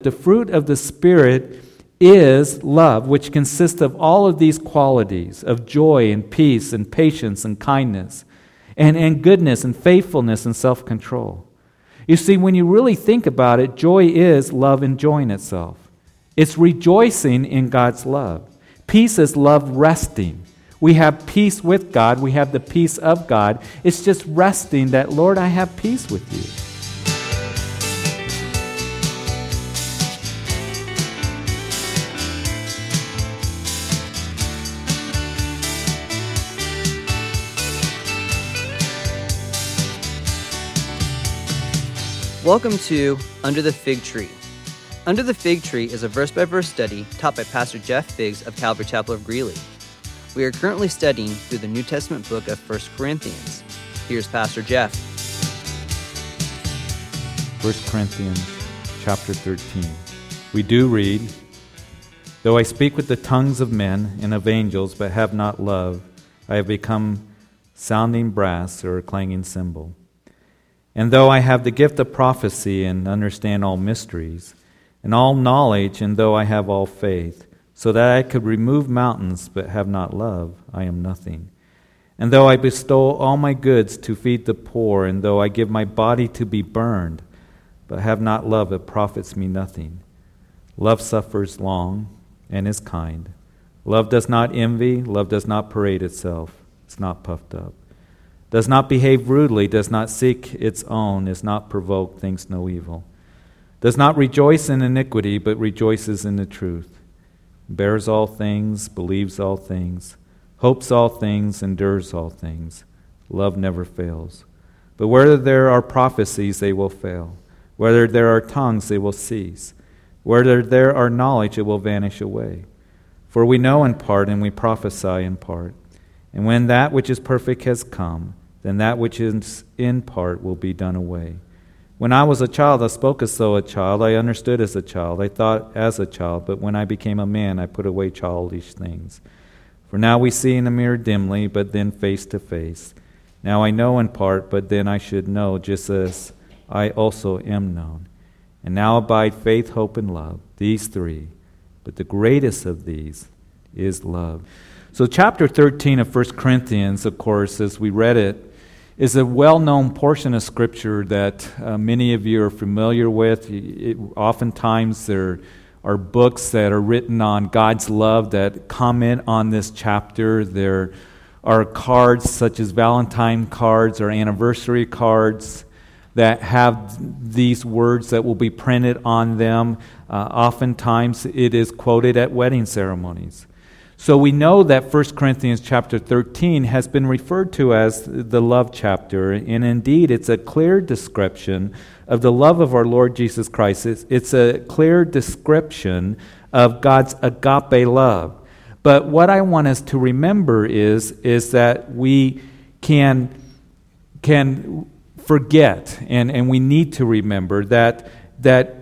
The fruit of the Spirit is love, which consists of all of these qualities of joy and peace and patience and kindness and, and goodness and faithfulness and self control. You see, when you really think about it, joy is love enjoying itself. It's rejoicing in God's love. Peace is love resting. We have peace with God, we have the peace of God. It's just resting that, Lord, I have peace with you. Welcome to Under the Fig Tree. Under the Fig Tree is a verse by verse study taught by Pastor Jeff Figs of Calvary Chapel of Greeley. We are currently studying through the New Testament book of 1 Corinthians. Here's Pastor Jeff. 1 Corinthians chapter 13. We do read, Though I speak with the tongues of men and of angels, but have not love, I have become sounding brass or a clanging cymbal. And though I have the gift of prophecy and understand all mysteries, and all knowledge, and though I have all faith, so that I could remove mountains but have not love, I am nothing. And though I bestow all my goods to feed the poor, and though I give my body to be burned, but have not love, it profits me nothing. Love suffers long and is kind. Love does not envy, love does not parade itself, it's not puffed up does not behave rudely, does not seek its own, is not provoked, thinks no evil, does not rejoice in iniquity, but rejoices in the truth, bears all things, believes all things, hopes all things, endures all things. Love never fails. But whether there are prophecies, they will fail. Whether there are tongues, they will cease. Whether there are knowledge, it will vanish away. For we know in part, and we prophesy in part. And when that which is perfect has come, then that which is in part will be done away. When I was a child, I spoke as though a child. I understood as a child. I thought as a child. But when I became a man, I put away childish things. For now we see in a mirror dimly, but then face to face. Now I know in part, but then I should know, just as I also am known. And now abide faith, hope, and love, these three. But the greatest of these is love. So, chapter 13 of 1 Corinthians, of course, as we read it, is a well known portion of Scripture that uh, many of you are familiar with. It, oftentimes, there are books that are written on God's love that comment on this chapter. There are cards such as Valentine cards or anniversary cards that have these words that will be printed on them. Uh, oftentimes, it is quoted at wedding ceremonies. So we know that 1 Corinthians chapter 13 has been referred to as the love chapter, and indeed it's a clear description of the love of our Lord Jesus Christ. It's, it's a clear description of God's agape love. But what I want us to remember is, is that we can, can forget, and, and we need to remember that, that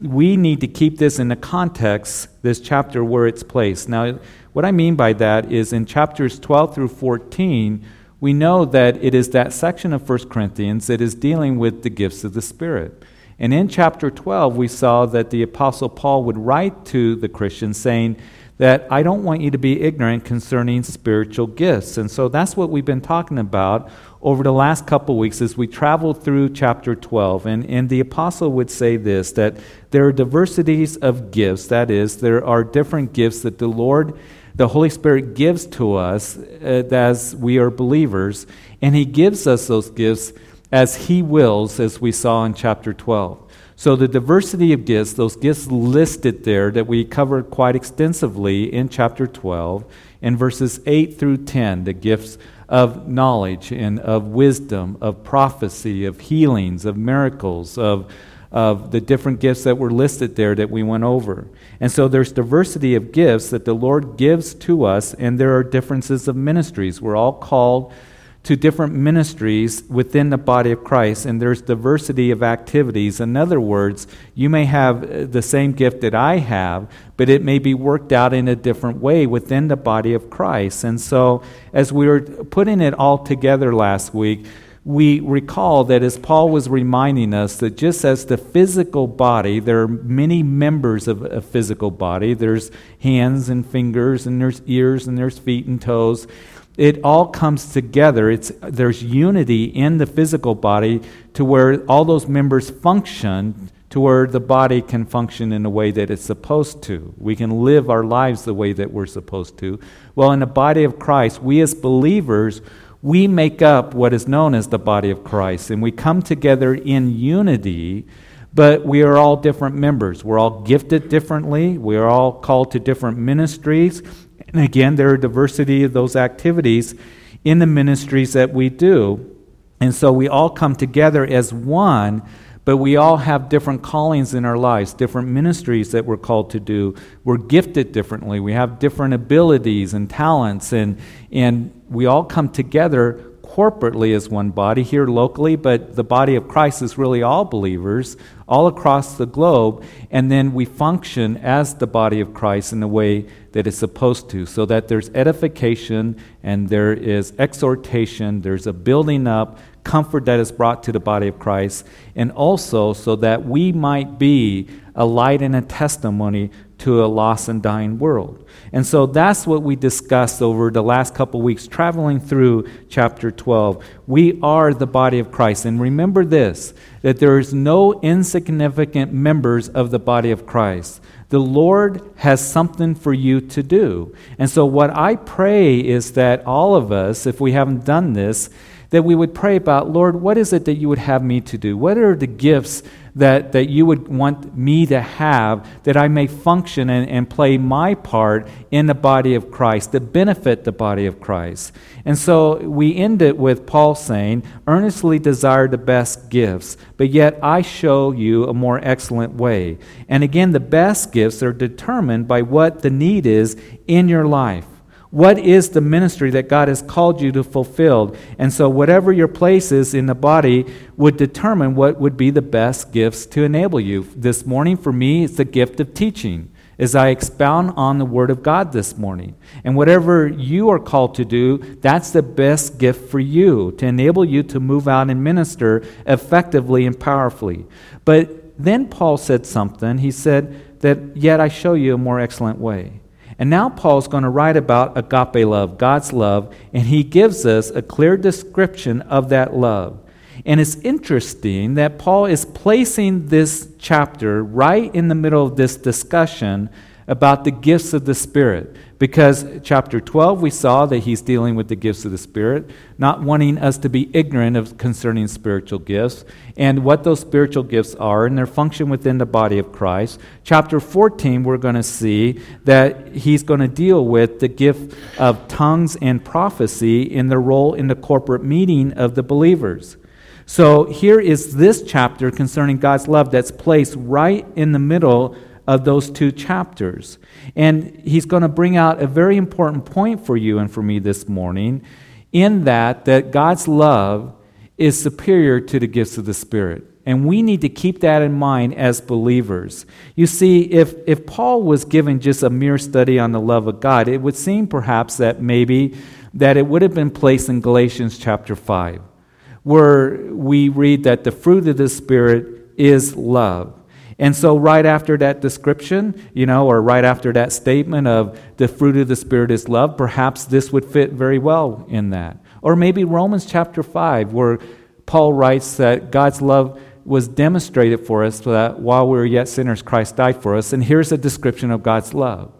we need to keep this in the context, this chapter, where it's placed. Now, what I mean by that is in chapters 12 through 14, we know that it is that section of 1 Corinthians that is dealing with the gifts of the Spirit. And in chapter 12, we saw that the Apostle Paul would write to the Christians saying that I don't want you to be ignorant concerning spiritual gifts. And so that's what we've been talking about over the last couple weeks as we traveled through chapter 12. And, and the apostle would say this that there are diversities of gifts. That is, there are different gifts that the Lord the Holy Spirit gives to us uh, as we are believers, and He gives us those gifts as He wills, as we saw in chapter 12. So, the diversity of gifts, those gifts listed there that we covered quite extensively in chapter 12, in verses 8 through 10, the gifts of knowledge and of wisdom, of prophecy, of healings, of miracles, of of the different gifts that were listed there that we went over. And so there's diversity of gifts that the Lord gives to us, and there are differences of ministries. We're all called to different ministries within the body of Christ, and there's diversity of activities. In other words, you may have uh, the same gift that I have, but it may be worked out in a different way within the body of Christ. And so, as we were putting it all together last week, we recall that as Paul was reminding us that just as the physical body, there are many members of a physical body. There's hands and fingers, and there's ears, and there's feet and toes. It all comes together. It's, there's unity in the physical body to where all those members function to where the body can function in a way that it's supposed to. We can live our lives the way that we're supposed to. Well, in the body of Christ, we as believers, we make up what is known as the body of Christ, and we come together in unity, but we are all different members. We're all gifted differently, we are all called to different ministries, and again, there are diversity of those activities in the ministries that we do. And so we all come together as one but we all have different callings in our lives, different ministries that we're called to do. We're gifted differently. We have different abilities and talents, and, and we all come together corporately as one body here locally, but the body of Christ is really all believers all across the globe, and then we function as the body of Christ in the way that it's supposed to, so that there's edification and there is exhortation, there's a building up, comfort that is brought to the body of Christ, and also so that we might be a light and a testimony to a lost and dying world. And so that's what we discussed over the last couple weeks, traveling through chapter 12. We are the body of Christ. And remember this that there is no insignificant members of the body of Christ. The Lord has something for you to do. And so, what I pray is that all of us, if we haven't done this, that we would pray about, Lord, what is it that you would have me to do? What are the gifts that, that you would want me to have that I may function and, and play my part in the body of Christ, to benefit the body of Christ? And so we end it with Paul saying, earnestly desire the best gifts, but yet I show you a more excellent way. And again, the best gifts are determined by what the need is in your life. What is the ministry that God has called you to fulfill? And so, whatever your place is in the body would determine what would be the best gifts to enable you. This morning, for me, it's the gift of teaching as I expound on the Word of God this morning. And whatever you are called to do, that's the best gift for you to enable you to move out and minister effectively and powerfully. But then Paul said something. He said that, Yet I show you a more excellent way. And now Paul's going to write about agape love, God's love, and he gives us a clear description of that love. And it's interesting that Paul is placing this chapter right in the middle of this discussion about the gifts of the Spirit. Because chapter 12, we saw that he's dealing with the gifts of the Spirit, not wanting us to be ignorant of concerning spiritual gifts and what those spiritual gifts are and their function within the body of Christ. Chapter 14, we're going to see that he's going to deal with the gift of tongues and prophecy in their role in the corporate meeting of the believers. So here is this chapter concerning God's love that's placed right in the middle of those two chapters. And he's going to bring out a very important point for you and for me this morning in that that God's love is superior to the gifts of the Spirit. And we need to keep that in mind as believers. You see, if, if Paul was given just a mere study on the love of God, it would seem perhaps that maybe that it would have been placed in Galatians chapter 5, where we read that the fruit of the Spirit is love. And so, right after that description, you know, or right after that statement of the fruit of the Spirit is love, perhaps this would fit very well in that. Or maybe Romans chapter 5, where Paul writes that God's love was demonstrated for us so that while we were yet sinners, Christ died for us. And here's a description of God's love.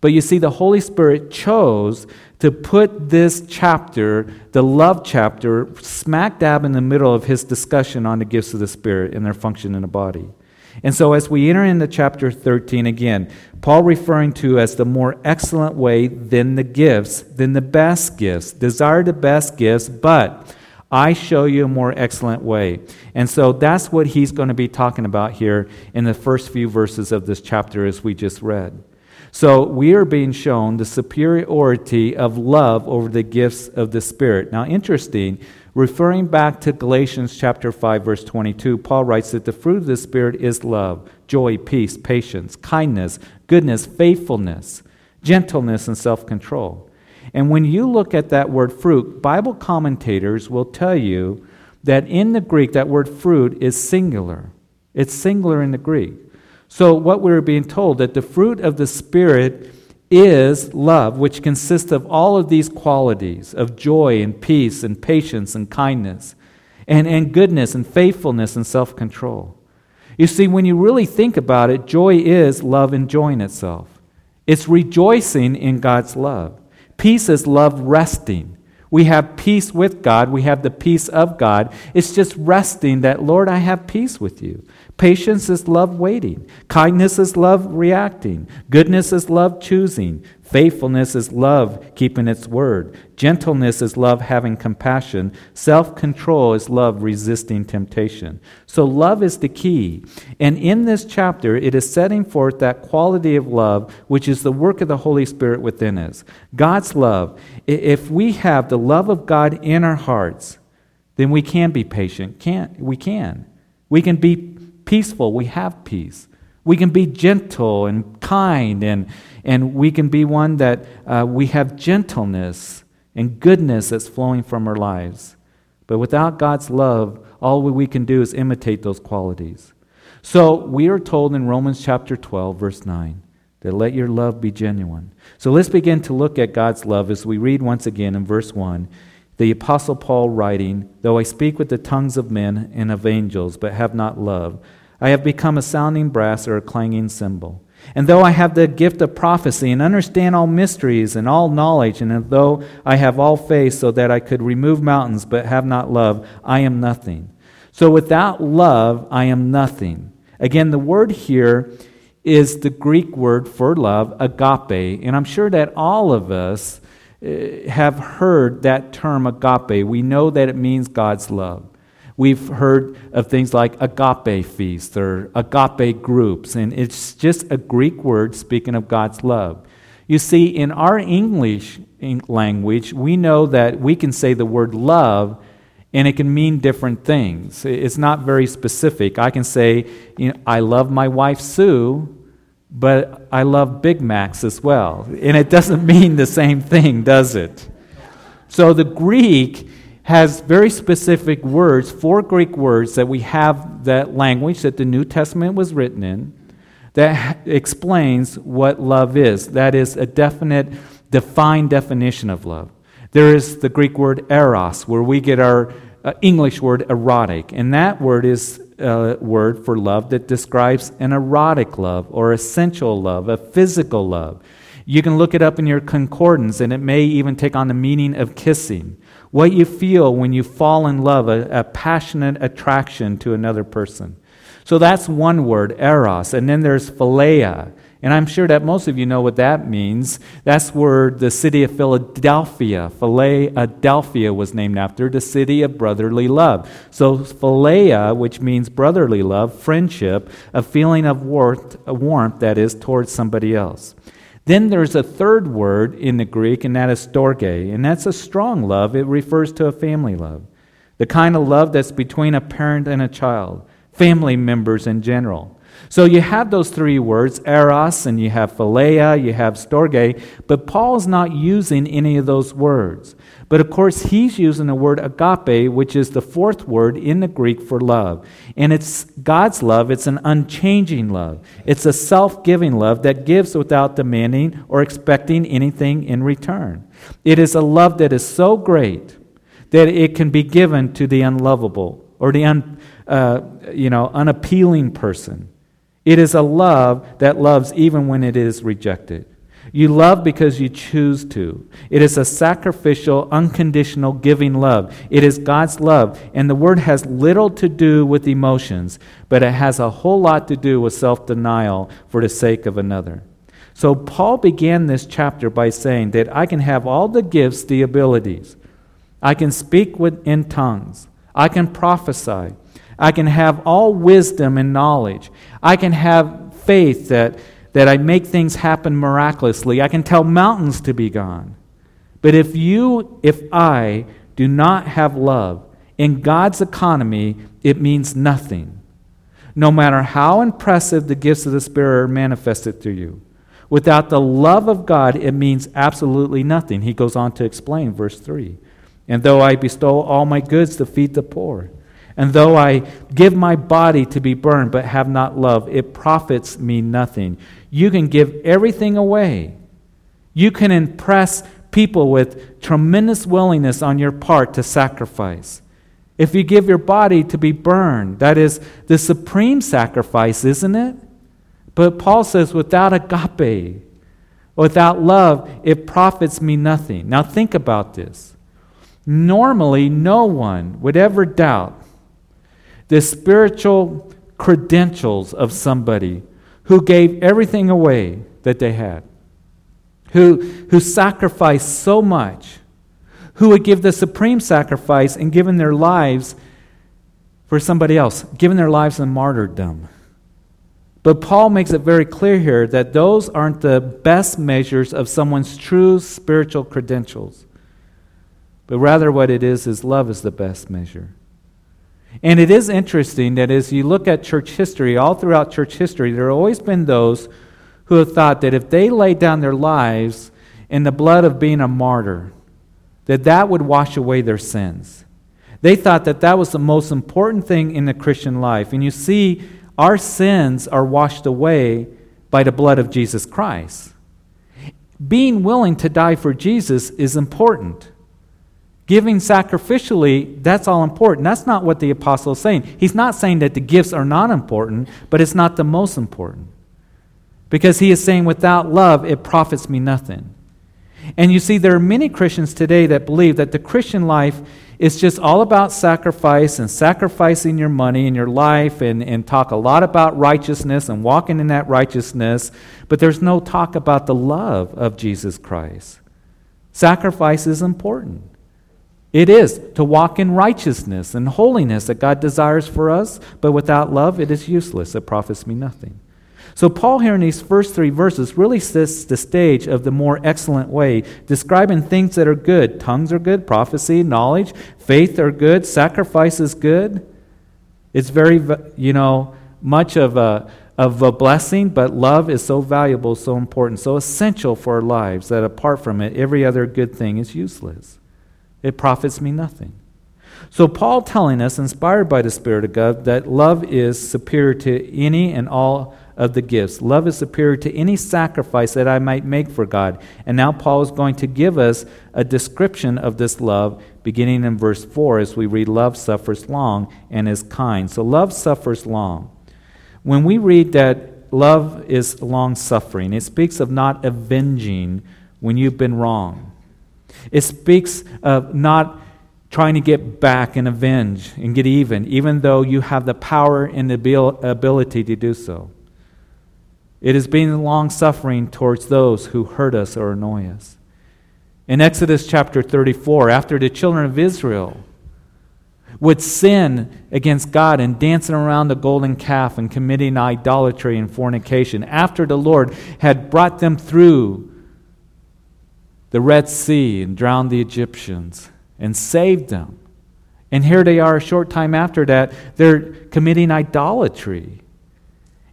But you see, the Holy Spirit chose to put this chapter, the love chapter, smack dab in the middle of his discussion on the gifts of the Spirit and their function in the body. And so, as we enter into chapter 13 again, Paul referring to as the more excellent way than the gifts, than the best gifts. Desire the best gifts, but I show you a more excellent way. And so that's what he's going to be talking about here in the first few verses of this chapter as we just read. So we are being shown the superiority of love over the gifts of the Spirit. Now, interesting, Referring back to Galatians chapter 5 verse 22, Paul writes that the fruit of the spirit is love, joy, peace, patience, kindness, goodness, faithfulness, gentleness and self-control. And when you look at that word fruit, Bible commentators will tell you that in the Greek, that word fruit is singular. It's singular in the Greek. So, what we're being told that the fruit of the Spirit is love, which consists of all of these qualities of joy and peace and patience and kindness and, and goodness and faithfulness and self control. You see, when you really think about it, joy is love enjoying itself. It's rejoicing in God's love. Peace is love resting. We have peace with God. We have the peace of God. It's just resting that, Lord, I have peace with you. Patience is love waiting. Kindness is love reacting. Goodness is love choosing. Faithfulness is love keeping its word. Gentleness is love having compassion. Self control is love resisting temptation. So, love is the key. And in this chapter, it is setting forth that quality of love, which is the work of the Holy Spirit within us. God's love. If we have the love of God in our hearts, then we can be patient. Can't, we can. We can be peaceful, we have peace. We can be gentle and kind, and, and we can be one that uh, we have gentleness and goodness that's flowing from our lives. But without God's love, all we can do is imitate those qualities. So we are told in Romans chapter 12, verse 9, that let your love be genuine. So let's begin to look at God's love as we read once again in verse 1 the Apostle Paul writing, Though I speak with the tongues of men and of angels, but have not love, I have become a sounding brass or a clanging cymbal. And though I have the gift of prophecy and understand all mysteries and all knowledge, and though I have all faith so that I could remove mountains but have not love, I am nothing. So without love, I am nothing. Again, the word here is the Greek word for love, agape. And I'm sure that all of us uh, have heard that term agape. We know that it means God's love. We've heard of things like agape feasts or agape groups, and it's just a Greek word speaking of God's love. You see, in our English language, we know that we can say the word love and it can mean different things. It's not very specific. I can say, you know, I love my wife Sue, but I love Big Macs as well. And it doesn't mean the same thing, does it? So the Greek has very specific words, four Greek words that we have that language that the New Testament was written in that explains what love is. That is a definite, defined definition of love. There is the Greek word eros, where we get our uh, English word erotic, and that word is a word for love that describes an erotic love or a sensual love, a physical love. You can look it up in your concordance, and it may even take on the meaning of kissing. What you feel when you fall in love, a, a passionate attraction to another person. So that's one word, eros. And then there's philia. And I'm sure that most of you know what that means. That's where the city of Philadelphia, Philadelphia was named after, the city of brotherly love. So philia, which means brotherly love, friendship, a feeling of warmth, warmth that is towards somebody else. Then there's a third word in the Greek, and that is storge, and that's a strong love. It refers to a family love, the kind of love that's between a parent and a child, family members in general. So you have those three words, eros, and you have philia, you have storge, but Paul's not using any of those words. But of course, he's using the word agape, which is the fourth word in the Greek for love. And it's God's love, it's an unchanging love. It's a self giving love that gives without demanding or expecting anything in return. It is a love that is so great that it can be given to the unlovable or the un, uh, you know, unappealing person. It is a love that loves even when it is rejected. You love because you choose to. It is a sacrificial, unconditional giving love. It is God's love. And the word has little to do with emotions, but it has a whole lot to do with self denial for the sake of another. So Paul began this chapter by saying that I can have all the gifts, the abilities. I can speak with, in tongues. I can prophesy. I can have all wisdom and knowledge. I can have faith that, that I make things happen miraculously. I can tell mountains to be gone. But if you, if I, do not have love, in God's economy, it means nothing. No matter how impressive the gifts of the Spirit are manifested through you. Without the love of God, it means absolutely nothing. He goes on to explain, verse 3. and though I bestow all my goods to feed the poor, and though I give my body to be burned but have not love, it profits me nothing. You can give everything away. You can impress people with tremendous willingness on your part to sacrifice. If you give your body to be burned, that is the supreme sacrifice, isn't it? But Paul says, without agape, without love, it profits me nothing. Now think about this. Normally, no one would ever doubt the spiritual credentials of somebody who gave everything away that they had, who, who sacrificed so much, who would give the supreme sacrifice and given their lives for somebody else, given their lives in martyrdom. But Paul makes it very clear here that those aren't the best measures of someone's true spiritual credentials. But rather, what it is, is love is the best measure. And it is interesting that as you look at church history, all throughout church history, there have always been those who have thought that if they laid down their lives in the blood of being a martyr, that that would wash away their sins. They thought that that was the most important thing in the Christian life. And you see, our sins are washed away by the blood of Jesus Christ. Being willing to die for Jesus is important. Giving sacrificially, that's all important. That's not what the apostle is saying. He's not saying that the gifts are not important, but it's not the most important. Because he is saying, without love, it profits me nothing. And you see, there are many Christians today that believe that the Christian life is just all about sacrifice and sacrificing your money and your life and, and talk a lot about righteousness and walking in that righteousness, but there's no talk about the love of Jesus Christ. Sacrifice is important. It is to walk in righteousness and holiness that God desires for us, but without love, it is useless. It profits me nothing. So, Paul, here in these first three verses, really sets the stage of the more excellent way, describing things that are good. Tongues are good, prophecy, knowledge, faith are good, sacrifice is good. It's very, you know, much of a, of a blessing, but love is so valuable, so important, so essential for our lives that apart from it, every other good thing is useless. It profits me nothing. So, Paul telling us, inspired by the Spirit of God, that love is superior to any and all of the gifts. Love is superior to any sacrifice that I might make for God. And now Paul is going to give us a description of this love, beginning in verse 4 as we read, Love suffers long and is kind. So, love suffers long. When we read that love is long suffering, it speaks of not avenging when you've been wrong. It speaks of not trying to get back and avenge and get even, even though you have the power and the ability to do so. It is being long suffering towards those who hurt us or annoy us. In Exodus chapter 34, after the children of Israel would sin against God and dancing around the golden calf and committing idolatry and fornication, after the Lord had brought them through the Red Sea and drowned the Egyptians and saved them. And here they are a short time after that, they're committing idolatry.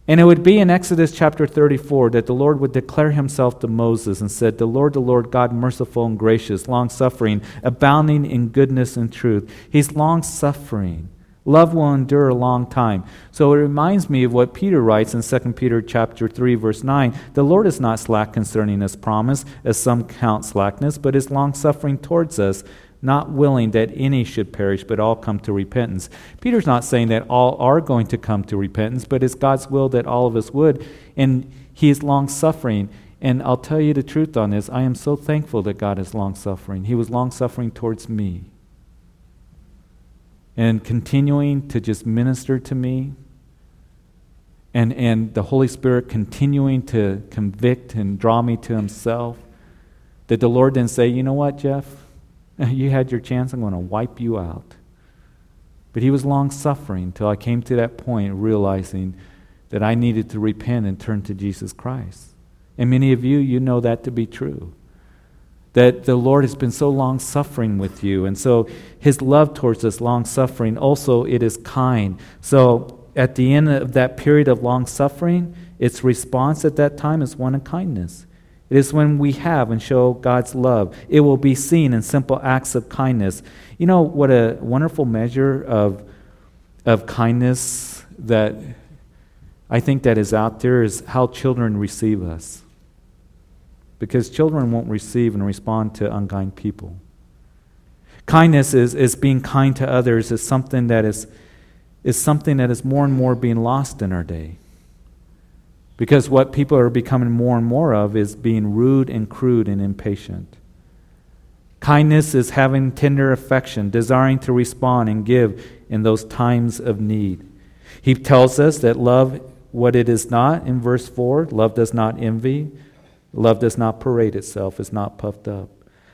And it would be in Exodus chapter 34 that the Lord would declare himself to Moses and said, The Lord, the Lord God, merciful and gracious, long suffering, abounding in goodness and truth. He's long suffering. Love will endure a long time. So it reminds me of what Peter writes in 2 Peter chapter 3 verse 9. The Lord is not slack concerning his promise, as some count slackness, but is long-suffering towards us, not willing that any should perish, but all come to repentance. Peter's not saying that all are going to come to repentance, but it's God's will that all of us would, and he is long-suffering. And I'll tell you the truth on this. I am so thankful that God is long-suffering. He was long-suffering towards me and continuing to just minister to me and, and the Holy Spirit continuing to convict and draw me to Himself, that the Lord then say, You know what, Jeff? You had your chance. I'm going to wipe you out. But He was long suffering until I came to that point realizing that I needed to repent and turn to Jesus Christ. And many of you, you know that to be true that the Lord has been so long suffering with you. And so his love towards us, long suffering, also it is kind. So at the end of that period of long suffering, its response at that time is one of kindness. It is when we have and show God's love. It will be seen in simple acts of kindness. You know what a wonderful measure of, of kindness that I think that is out there is how children receive us. Because children won't receive and respond to unkind people. Kindness is, is being kind to others is something that is, is something that is more and more being lost in our day. Because what people are becoming more and more of is being rude and crude and impatient. Kindness is having tender affection, desiring to respond and give in those times of need. He tells us that love, what it is not in verse 4, love does not envy, love does not parade itself, is not puffed up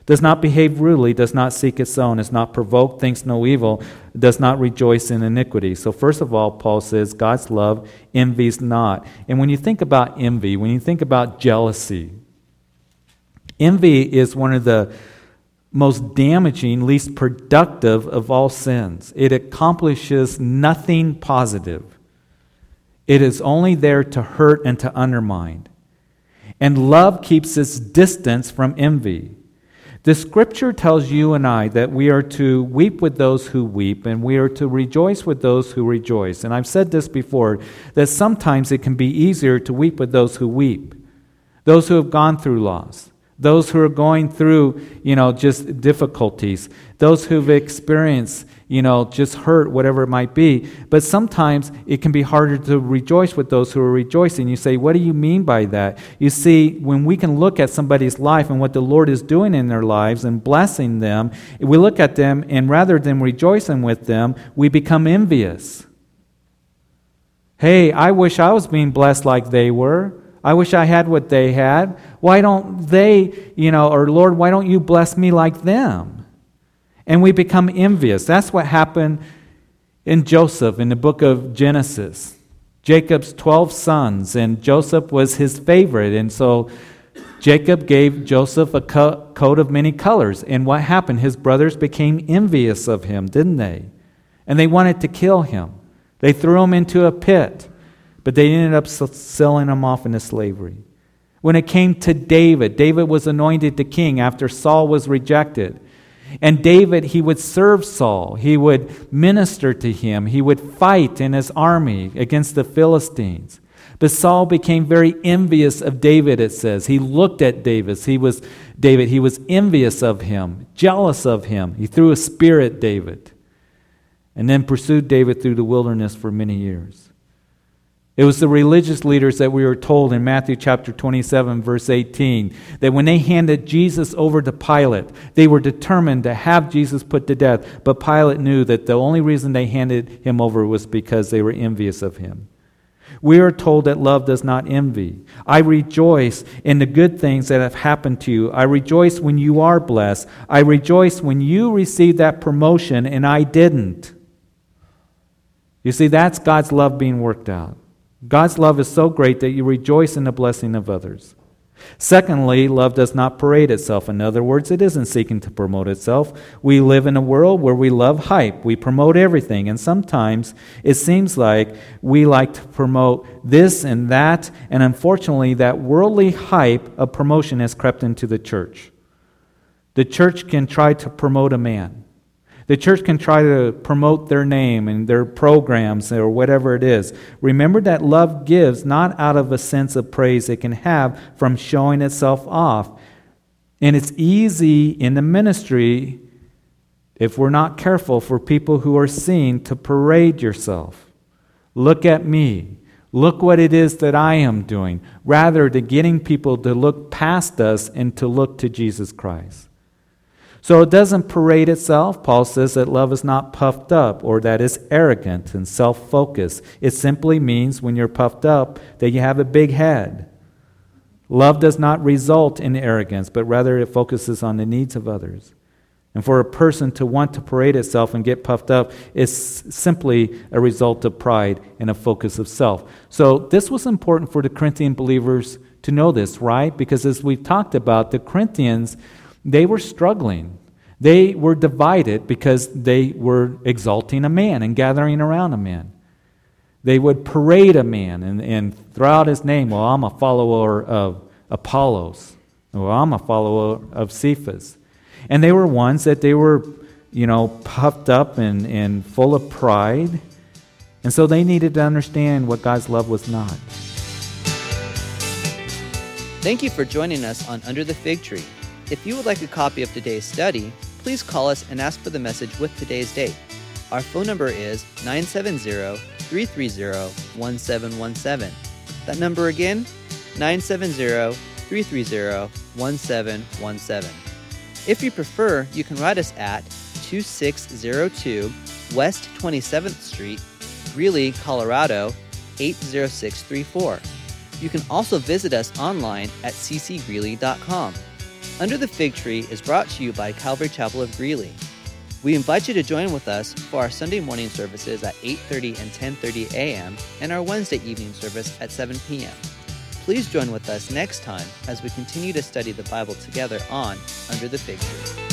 does not behave rudely, does not seek its own, is not provoked, thinks no evil, does not rejoice in iniquity. So, first of all, Paul says God's love envies not. And when you think about envy, when you think about jealousy, envy is one of the most damaging, least productive of all sins. It accomplishes nothing positive, it is only there to hurt and to undermine. And love keeps its distance from envy. The scripture tells you and I that we are to weep with those who weep and we are to rejoice with those who rejoice. And I've said this before that sometimes it can be easier to weep with those who weep, those who have gone through loss, those who are going through, you know, just difficulties, those who've experienced you know, just hurt, whatever it might be. But sometimes it can be harder to rejoice with those who are rejoicing. You say, What do you mean by that? You see, when we can look at somebody's life and what the Lord is doing in their lives and blessing them, we look at them and rather than rejoicing with them, we become envious. Hey, I wish I was being blessed like they were. I wish I had what they had. Why don't they, you know, or Lord, why don't you bless me like them? And we become envious. That's what happened in Joseph in the book of Genesis. Jacob's 12 sons, and Joseph was his favorite. And so Jacob gave Joseph a co- coat of many colors. And what happened? His brothers became envious of him, didn't they? And they wanted to kill him. They threw him into a pit, but they ended up selling him off into slavery. When it came to David, David was anointed the king after Saul was rejected. And David, he would serve Saul, he would minister to him, he would fight in his army against the Philistines. But Saul became very envious of David, it says. He looked at David. He was David, he was envious of him, jealous of him. He threw a spear at David, and then pursued David through the wilderness for many years. It was the religious leaders that we were told in Matthew chapter 27, verse 18, that when they handed Jesus over to Pilate, they were determined to have Jesus put to death. But Pilate knew that the only reason they handed him over was because they were envious of him. We are told that love does not envy. I rejoice in the good things that have happened to you. I rejoice when you are blessed. I rejoice when you receive that promotion and I didn't. You see, that's God's love being worked out. God's love is so great that you rejoice in the blessing of others. Secondly, love does not parade itself. In other words, it isn't seeking to promote itself. We live in a world where we love hype. We promote everything. And sometimes it seems like we like to promote this and that. And unfortunately, that worldly hype of promotion has crept into the church. The church can try to promote a man. The church can try to promote their name and their programs or whatever it is. Remember that love gives not out of a sense of praise it can have from showing itself off. And it's easy in the ministry, if we're not careful, for people who are seen to parade yourself. Look at me. Look what it is that I am doing, rather than getting people to look past us and to look to Jesus Christ. So it doesn't parade itself. Paul says that love is not puffed up or that it's arrogant and self focused. It simply means when you're puffed up that you have a big head. Love does not result in arrogance, but rather it focuses on the needs of others. And for a person to want to parade itself and get puffed up is simply a result of pride and a focus of self. So this was important for the Corinthian believers to know this, right? Because as we've talked about, the Corinthians they were struggling. They were divided because they were exalting a man and gathering around a man. They would parade a man and, and throw out his name. Well, I'm a follower of Apollos. Well, I'm a follower of Cephas. And they were ones that they were, you know, puffed up and, and full of pride. And so they needed to understand what God's love was not. Thank you for joining us on Under the Fig Tree. If you would like a copy of today's study, please call us and ask for the message with today's date. Our phone number is 970 330 1717. That number again, 970 330 1717. If you prefer, you can write us at 2602 West 27th Street, Greeley, Colorado 80634. You can also visit us online at ccgreeley.com. Under the Fig Tree is brought to you by Calvary Chapel of Greeley. We invite you to join with us for our Sunday morning services at 8:30 and 10:30 a.m. and our Wednesday evening service at 7 p.m. Please join with us next time as we continue to study the Bible together on Under the Fig Tree.